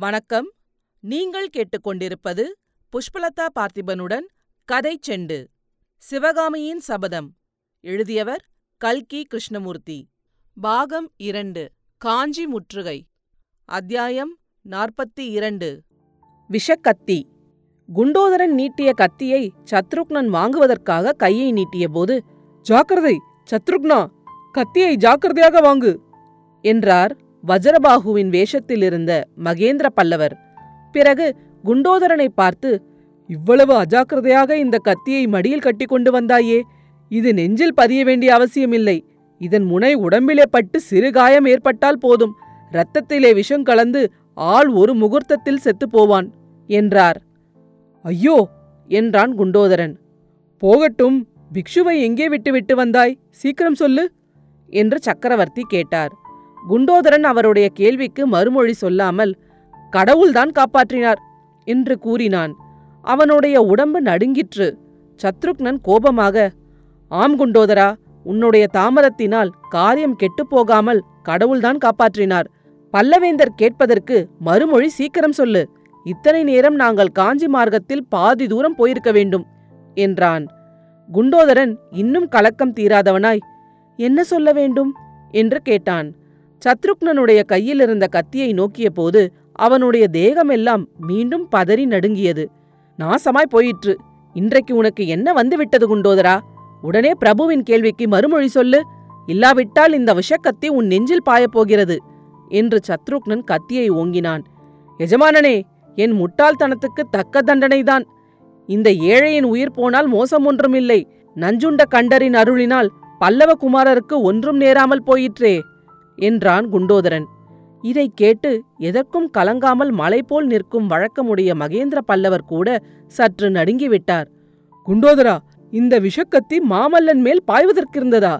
வணக்கம். நீங்கள் கேட்டுக்கொண்டிருப்பது புஷ்பலதா பார்த்திபனுடன் கதை செண்டு. சிவகாமியின் சபதம். எழுதியவர் கல்கி கிருஷ்ணமூர்த்தி. பாகம் இரண்டு காஞ்சி முற்றுகை. அத்தியாயம் நாற்பத்தி இரண்டு. விஷக்கத்தி. குண்டோதரன் நீட்டிய கத்தியை சத்ருக்னன் வாங்குவதற்காக கையை நீட்டியபோது ஜாக்கிரதை சத்ருக்னா கத்தியை ஜாக்கிரதையாக வாங்கு என்றார் வஜ்ரபாகுவின் வேஷத்தில் இருந்த மகேந்திர பல்லவர் பிறகு குண்டோதரனை பார்த்து இவ்வளவு அஜாக்கிரதையாக இந்த கத்தியை மடியில் கட்டி கொண்டு வந்தாயே இது நெஞ்சில் பதிய வேண்டிய அவசியமில்லை. இதன் முனை உடம்பிலே பட்டு சிறு காயம் ஏற்பட்டால் போதும். இரத்தத்திலே விஷம் கலந்து ஆள் ஒரு முகூர்த்தத்தில் செத்துப் போவான் என்றார். ஐயோ என்றான் குண்டோதரன். போகட்டும் பிக்ஷுவை எங்கே விட்டு விட்டு வந்தாய்? சீக்கிரம் சொல்லு என்று சக்கரவர்த்தி கேட்டார். குண்டோதரன் அவருடைய கேள்விக்கு மறுமொழி சொல்லாமல் கடவுள்தான் காப்பாற்றினார் என்று கூறினான். அவனுடைய உடம்பு நடுங்கிற்று. சத்ருக்னன் கோபமாக ஆம் குண்டோதரா உன்னுடைய தாமதத்தினால் காரியம் கெட்டுப்போகாமல் கடவுள்தான் காப்பாற்றினார். பல்லவேந்தர் கேட்பதற்கு மறுமொழி சீக்கிரம் சொல்லு. இத்தனை நேரம் நாங்கள் காஞ்சி மார்க்கத்தில் பாதி தூரம் போயிருக்க வேண்டும் என்றான். குண்டோதரன் இன்னும் கலக்கம் தீராதவனாய் என்ன சொல்ல வேண்டும்? என்று கேட்டான். சத்ருக்னனுடைய கையில் இருந்த கத்தியை நோக்கிய போது அவனுடைய தேகமெல்லாம் மீண்டும் பதறி நடுங்கியது. நாசமாய் போயிற்று. இன்றைக்கு உனக்கு என்ன வந்துவிட்டது குண்டோதரா? உடனே பிரபுவின் கேள்விக்கு மறுமொழி சொல்லு. இல்லாவிட்டால் இந்த விஷக்கத்தி உன் நெஞ்சில் பாயப்போகிறது என்று சத்ருக்னன் கத்தியை ஓங்கினான். எஜமானனே என் முட்டாள்தனத்துக்கு தக்க தண்டனைதான். இந்த ஏழையின் உயிர் போனால் மோசம் ஒன்றுமில்லை. நஞ்சுண்ட கண்டரின் அருளினால் பல்லவ குமாரருக்கு ஒன்றும் நேராமல் போயிற்றே. என்றான் குண்டோதரன். இதை கேட்டு எதற்கும் கலங்காமல் மலை போல் நிற்கும் வழக்கமுடைய மகேந்திர பல்லவர் கூட சற்று நடுங்கிவிட்டார். குண்டோதரா இந்த விஷக்கத்தி மாமல்லன் மேல் பாய்வதற்கிருந்ததா?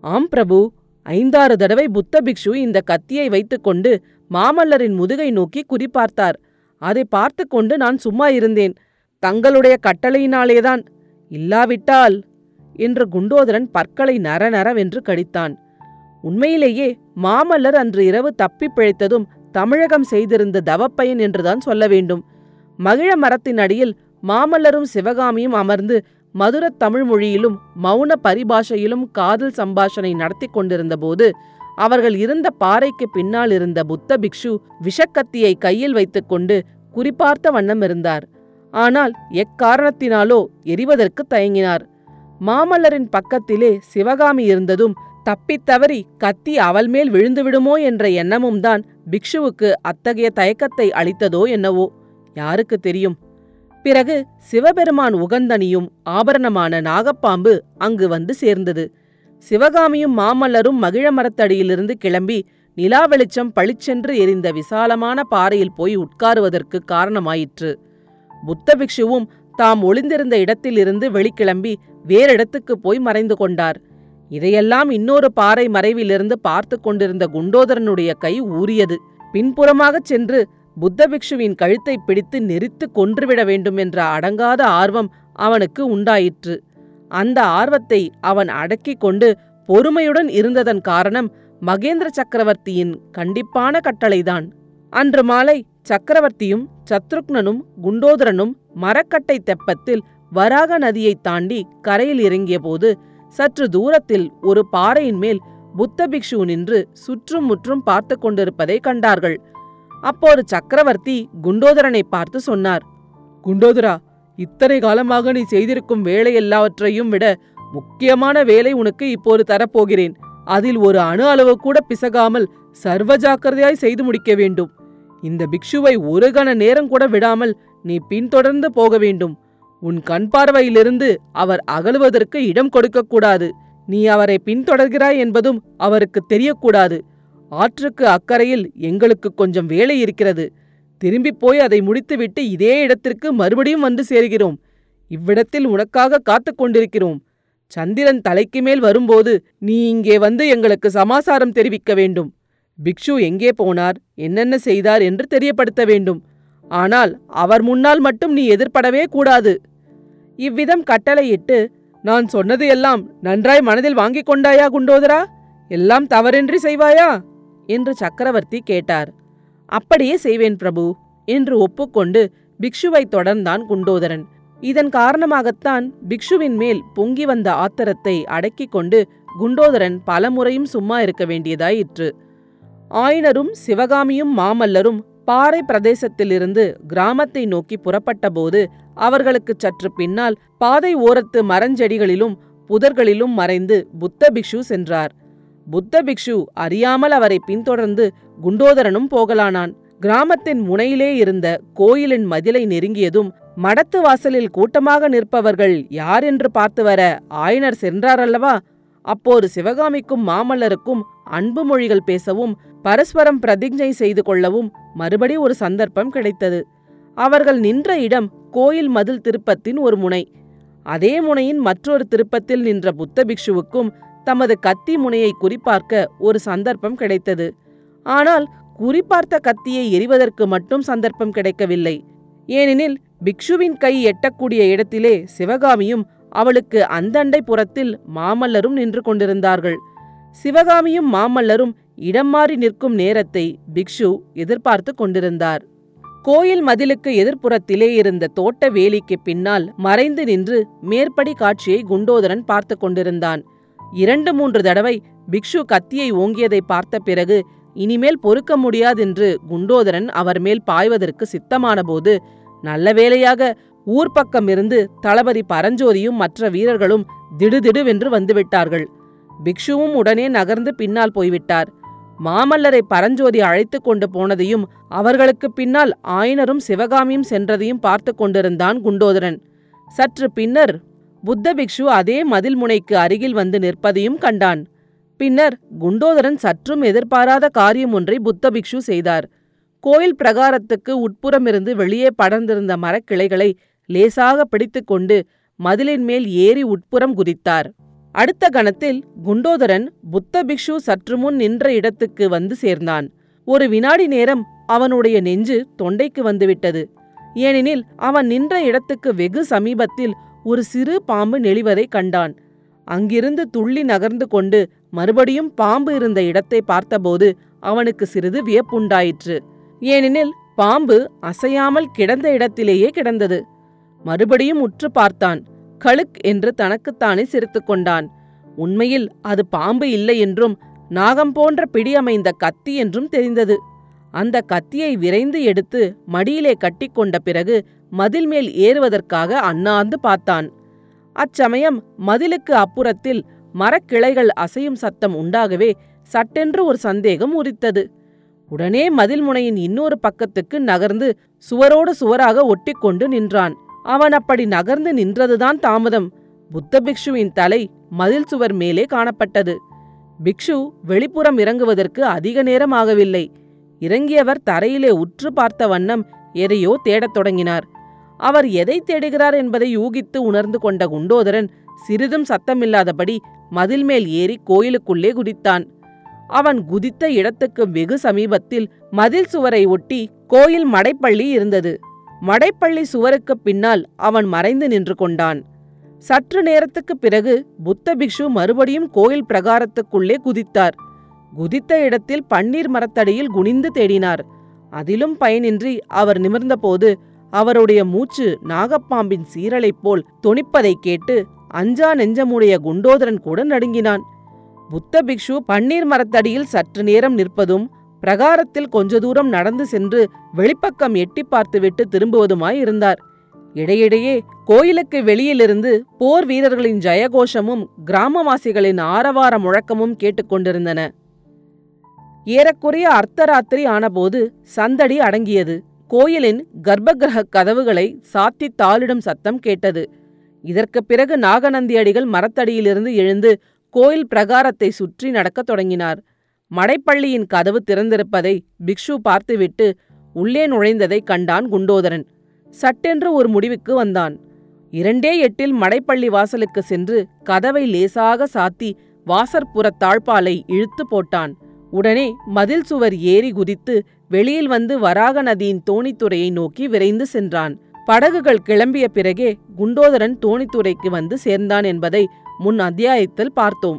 ஆம் பிரபு ஐந்தாறு தடவை புத்த பிக்ஷு இந்த கத்தியை வைத்துக்கொண்டு மாமல்லரின் முதுகை நோக்கி குறிப்பார்த்தார். அதை பார்த்து கொண்டு நான் சும்மா இருந்தேன். தங்களுடைய கட்டளையினாலேதான். இல்லாவிட்டால் என்று குண்டோதரன் பற்களை நரநரவென்று கடித்தான். உண்மையிலேயே மாமல்லர் அன்று இரவு தப்பிப் பிழைத்ததும் தமிழகம் செய்திருந்த தவப்பயன் என்றுதான் சொல்ல வேண்டும். மகிழ மரத்தின் அடியில் மாமல்லரும் சிவகாமியும் அமர்ந்து மதுரத் தமிழ் மொழியிலும் மௌன பரிபாஷையிலும் காதல் சம்பாஷணை நடத்தி கொண்டிருந்தபோது அவர்கள் இருந்த பாறைக்கு பின்னால் இருந்த புத்த பிக்ஷு விஷக்கத்தியை கையில் வைத்துக்கொண்டு குறிப்பார்த்த வண்ணம் இருந்தார். ஆனால் எக்காரணத்தினாலோ எரிவதற்கு தயங்கினார். மாமல்லரின் பக்கத்திலே சிவகாமி இருந்ததும் தப்பித்தவறி கத்தி அவள் மேல் விழுந்துவிடுமோ என்ற எண்ணமும் தான் பிக்ஷுவுக்கு அத்தகைய தயக்கத்தை அளித்ததோ என்னவோ? யாருக்கு தெரியும்? பிறகு சிவபெருமான் உகந்தனியும் ஆபரணமான நாகப்பாம்பு அங்கு வந்து சேர்ந்தது. சிவகாமியும் மாமல்லரும் மகிழ மரத்தடியிலிருந்து கிளம்பி நிலா வெளிச்சம் பளிச்சென்று எரிந்த விசாலமான பாறையில் போய் உட்காருவதற்கு காரணமாயிற்று. புத்த பிக்ஷுவும் தாம் ஒளிந்திருந்த இடத்திலிருந்து வெளிக்கிளம்பி வேறிடத்துக்கு போய் மறைந்து கொண்டார். இதையெல்லாம் இன்னொரு பாறை மறைவிலிருந்து பார்த்து கொண்டிருந்த குண்டோதரனுடைய கை ஊறியது. பின்புறமாகச் சென்று புத்த பிக்ஷுவின் கழுத்தை பிடித்து நெரித்து கொன்றுவிட வேண்டும் என்ற அடங்காத ஆர்வம் அவனுக்கு உண்டாயிற்று. அந்த ஆர்வத்தை அவன் அடக்கிக் கொண்டு பொறுமையுடன் இருந்ததன் காரணம் மகேந்திர சக்கரவர்த்தியின் கண்டிப்பான கட்டளைதான். அன்று மாலை சக்கரவர்த்தியும் சத்ருக்னனும் குண்டோதரனும் மரக்கட்டை தெப்பத்தில் வராக நதியைத் தாண்டி கரையில் இறங்கியபோது சற்று தூரத்தில் ஒரு பாறையின் மேல் புத்த பிக்ஷு நின்று சுற்றும் முற்றும் பார்த்து கொண்டிருப்பதை கண்டார்கள். அப்போது சக்கரவர்த்தி குண்டோதரனை பார்த்து சொன்னார் குண்டோதரா இத்தனை காலமாக நீ செய்திருக்கும் வேலை எல்லாவற்றையும் விட முக்கியமான வேலை உனக்கு இப்போது தரப்போகிறேன். அதில் ஒரு அணு அளவு கூட பிசகாமல் சர்வ ஜாக்கிரதையாய் செய்து முடிக்க வேண்டும். இந்த பிக்ஷுவை ஒரு கண நேரம் கூட விடாமல் நீ பின்தொடர்ந்து போக வேண்டும். உன் கண் பார்வையிலிருந்து அவர் அகலுவதற்கு இடம் கொடுக்கக்கூடாது. நீ அவரை பின்தொடர்கிறாய் என்பதும் அவருக்கு தெரியக்கூடாது. ஆற்றுக்கு அக்கறையில் எங்களுக்கு கொஞ்சம் வேலை இருக்கிறது. திரும்பிப் போய் அதை முடித்துவிட்டு இதே இடத்திற்கு மறுபடியும் வந்து சேர்கிறோம். இவ்விடத்தில் உனக்காக காத்து கொண்டிருக்கிறோம். சந்திரன் தலைக்கு மேல் வரும்போது நீ இங்கே வந்து எங்களுக்கு சமாசாரம் தெரிவிக்க வேண்டும். பிக்ஷு எங்கே போனார் என்னென்ன செய்தார் என்று தெரியப்படுத்த வேண்டும். ஆனால் அவர் முன்னால் மட்டும் நீ எதிர்படவே கூடாது. இவ்விதம் கட்டளையிட்டு நான் சொன்னது எல்லாம் நன்றாய் மனதில் வாங்கிக் கொண்டாயா குண்டோதரா? எல்லாம் தவறின்றி செய்வாயா? என்று சக்கரவர்த்தி கேட்டார். அப்படியே செய்வேன் பிரபு என்று ஒப்புக்கொண்டு பிக்ஷுவை தொடர்ந்தான் குண்டோதரன். இதன் காரணமாகத்தான் பிக்ஷுவின் மேல் பொங்கி வந்த ஆத்திரத்தை அடக்கிக் கொண்டு குண்டோதரன் பலமுறையும் சும்மா இருக்க வேண்டியதாயிற்று. ஆயனரும் சிவகாமியும் மாமல்லரும் பாறை பிரதேசத்திலிருந்து கிராமத்தை நோக்கி புறப்பட்டபோது அவர்களுக்கு சற்று பின்னால் பாதை ஓரத்து மரஞ்செடிகளிலும் புதர்களிலும் மறைந்து புத்த பிக்ஷு சென்றார். புத்த பிக்ஷு அறியாமல் அவரை பின்தொடர்ந்து குண்டோதரனும் போகலானான். கிராமத்தின் முனையிலே இருந்த கோயிலின் மதிலை நெருங்கியதும் மடத்து வாசலில் கூட்டமாக நிற்பவர்கள் யார் என்று பார்த்து வர ஆயனர் சென்றாரல்லவா? அப்போது சிவகாமிக்கும் மாமல்லருக்கும் அன்பு மொழிகள் பேசவும் பரஸ்பரம் பிரதிஜை செய்து கொள்ளவும் மறுபடி ஒரு சந்தர்ப்பம் கிடைத்தது. அவர்கள் நின்ற இடம் கோயில் மதில் திருப்பத்தின் ஒரு முனை. அதே முனையின் மற்றொரு திருப்பத்தில் நின்ற புத்த பிக்ஷுவுக்கும் தமது கத்தி முனையை குறிப்பார்க்க ஒரு சந்தர்ப்பம் கிடைத்தது. ஆனால் குறிப்பார்த்த கத்தியை எறிவதற்கு மட்டும் சந்தர்ப்பம் கிடைக்கவில்லை. ஏனெனில் பிக்ஷுவின் கை எட்டக்கூடிய இடத்திலே சிவகாமியும் அவளுக்கு அந்தண்டை புறத்தில் மாமல்லரும் நின்று கொண்டிருந்தார்கள். சிவகாமியும் மாமல்லரும் இடம் மாறி நிற்கும் நேரத்தை பிக்ஷு எதிர்பார்த்து கொண்டிருந்தார். கோயில் மதிலுக்கு எதிர்ப்புறத்திலே இருந்த தோட்ட வேலிக்கு பின்னால் மறைந்து நின்று மேற்படி காட்சியை குண்டோதரன் பார்த்து கொண்டிருந்தான். இரண்டு மூன்று தடவை பிக்ஷு கத்தியை ஓங்கியதை பார்த்த பிறகு இனிமேல் பொறுக்க முடியாதென்று குண்டோதரன் அவர் மேல் பாய்வதற்கு சித்தமானபோது நல்ல வேளையாக ஊர்ப்பக்கமிருந்து தளபதி பரஞ்சோதியும் மற்ற வீரர்களும் திடுதிடுவென்று வந்துவிட்டார்கள். பிக்ஷுவும் உடனே நகர்ந்து பின்னால் போய்விட்டார். மாமல்லரை பரஞ்சோதி அழைத்து கொண்டு போனதையும் அவர்களுக்கு பின்னால் ஆயனரும் சிவகாமியும் சென்றதையும் பார்த்து கொண்டிருந்தான் குண்டோதரன். சற்று பின்னர் புத்த பிக்ஷு அதே மதில் முனைக்கு அருகில் வந்து நிற்பதையும் கண்டான். பின்னர் குண்டோதரன் சற்றும் எதிர்பாராத காரியம் ஒன்றை புத்த பிக்ஷு செய்தார். கோயில் பிரகாரத்துக்கு உட்புறமிருந்து வெளியே படர்ந்திருந்த மரக்கிளைகளை லேசாக பிடித்துக்கொண்டு மதிலின் மேல் ஏறி உட்புறம் குதித்தார். அடுத்த கணத்தில் குண்டோதரன் புத்த பிக்ஷு சற்று முன் நின்ற இடத்துக்கு வந்து சேர்ந்தான். ஒரு வினாடி நேரம் அவனுடைய நெஞ்சு தொண்டைக்கு வந்துவிட்டது. ஏனெனில் அவன் நின்ற இடத்துக்கு வெகு சமீபத்தில் ஒரு சிறு பாம்பு நெளிவதை கண்டான். அங்கிருந்து துள்ளி நகர்ந்து கொண்டு மறுபடியும் பாம்பு இருந்த இடத்தை பார்த்தபோது அவனுக்கு சிறிது வியப்புண்டாயிற்று. ஏனெனில் பாம்பு அசையாமல் கிடந்த இடத்திலேயே கிடந்தது. மறுபடியும் உற்று பார்த்தான். கழுக் என்று தனக்குத்தானே சிரித்து கொண்டான். உண்மையில் அது பாம்பு இல்லை என்றும் நாகம் போன்ற பிடியமைந்த கத்தி என்றும் தெரிந்தது. அந்த கத்தியை விரைந்து எடுத்து மடியிலே கட்டிக்கொண்ட பிறகு மதில் மேல் ஏறுவதற்காக அண்ணாந்து பார்த்தான். அச்சமயம் மதிலுக்கு அப்புறத்தில் மரக்கிளைகள் அசையும் சத்தம் உண்டாகவே சட்டென்று ஒரு சந்தேகம் உரித்தது உடனே மதில் முனையின் இன்னொரு பக்கத்துக்கு நகர்ந்து சுவரோடு சுவராக ஒட்டிக்கொண்டு நின்றான். அவன் அப்படி நகர்ந்து நின்றதுதான் தாமதம். புத்த பிக்ஷுவின் தலை மதில் சுவர் மேலே காணப்பட்டது. பிக்ஷு வெளிப்புறம் இறங்குவதற்கு அதிக நேரம் ஆகவில்லை. இறங்கியவர் தரையிலே உற்று பார்த்த வண்ணம் எதையோ தேடத் தொடங்கினார். அவர் எதை தேடுகிறார் என்பதை யூகித்து உணர்ந்து கொண்ட குண்டோதரன் சிறிதும் சத்தமில்லாதபடி மதில் மேல் ஏறி கோயிலுக்குள்ளே குதித்தான். அவன் குதித்த இடத்துக்கு வெகு சமீபத்தில் மதில் சுவரை ஒட்டி கோயில் மடைப்பள்ளி இருந்தது. மடைப்பள்ளி சுவருக்குப் பின்னால் அவன் மறைந்து நின்று கொண்டான். சற்று நேரத்துக்குப் பிறகு புத்த பிக்ஷு மறுபடியும் கோயில் பிரகாரத்துக்குள்ளே குதித்தார். குதித்த இடத்தில் பன்னீர் மரத்தடியில் குனிந்து தேடினார். அதிலும் பயனின்றி அவர் நிமிர்ந்தபோது அவருடைய மூச்சு நாகப்பாம்பின் சீரலைப் போல் தொனிப்பதைக் கேட்டு அஞ்சா நெஞ்சமுடைய குண்டோதரன் கூட நடுங்கினான். புத்த பிக்ஷு பன்னீர் மரத்தடியில் சற்று நேரம் நிற்பதும் பிரகாரத்தில் கொஞ்ச தூரம் நடந்து சென்று வெளிப்பக்கம் எட்டி பார்த்துவிட்டு திரும்புவதுமாய் இருந்தார் இடையிடையே கோயிலுக்கு வெளியிலிருந்து போர் வீரர்களின் ஜெயகோஷமும் கிராமவாசிகளின் ஆரவார முழக்கமும் கேட்டுக்கொண்டிருந்தன. ஏறக்குறைய அர்த்தராத்திரி ஆனபோது சந்தடி அடங்கியது. கோயிலின் கர்ப்பகிரக கதவுகளை சாத்தி தாளிடும் சத்தம் கேட்டது. இதற்குப் பிறகு நாகநந்தியடிகள் மரத்தடியிலிருந்து எழுந்து கோயில் பிரகாரத்தை சுற்றி நடக்கத் தொடங்கினார். மடைப்பள்ளியின் கதவு திறந்திருப்பதை பிக்ஷு பார்த்துவிட்டு உள்ளே நுழைந்ததைக் கண்டான் குண்டோதரன். சட்டென்று ஒரு முடிவுக்கு வந்தான். இரண்டே எட்டில் மடைப்பள்ளி வாசலுக்கு சென்று கதவை லேசாக சாத்தி வாசற்புறத் தாழ்பாலை இழுத்து போட்டான். உடனே மதில் சுவர் ஏறி குதித்து வெளியில் வந்து வராக நதியின் தோணித்துறையை நோக்கி விரைந்து சென்றான். படகுகள் கிளம்பிய பிறகே குண்டோதரன் தோணித்துறைக்கு வந்து சேர்ந்தான் என்பதை முன் அத்தியாயத்தில் பார்த்தோம்.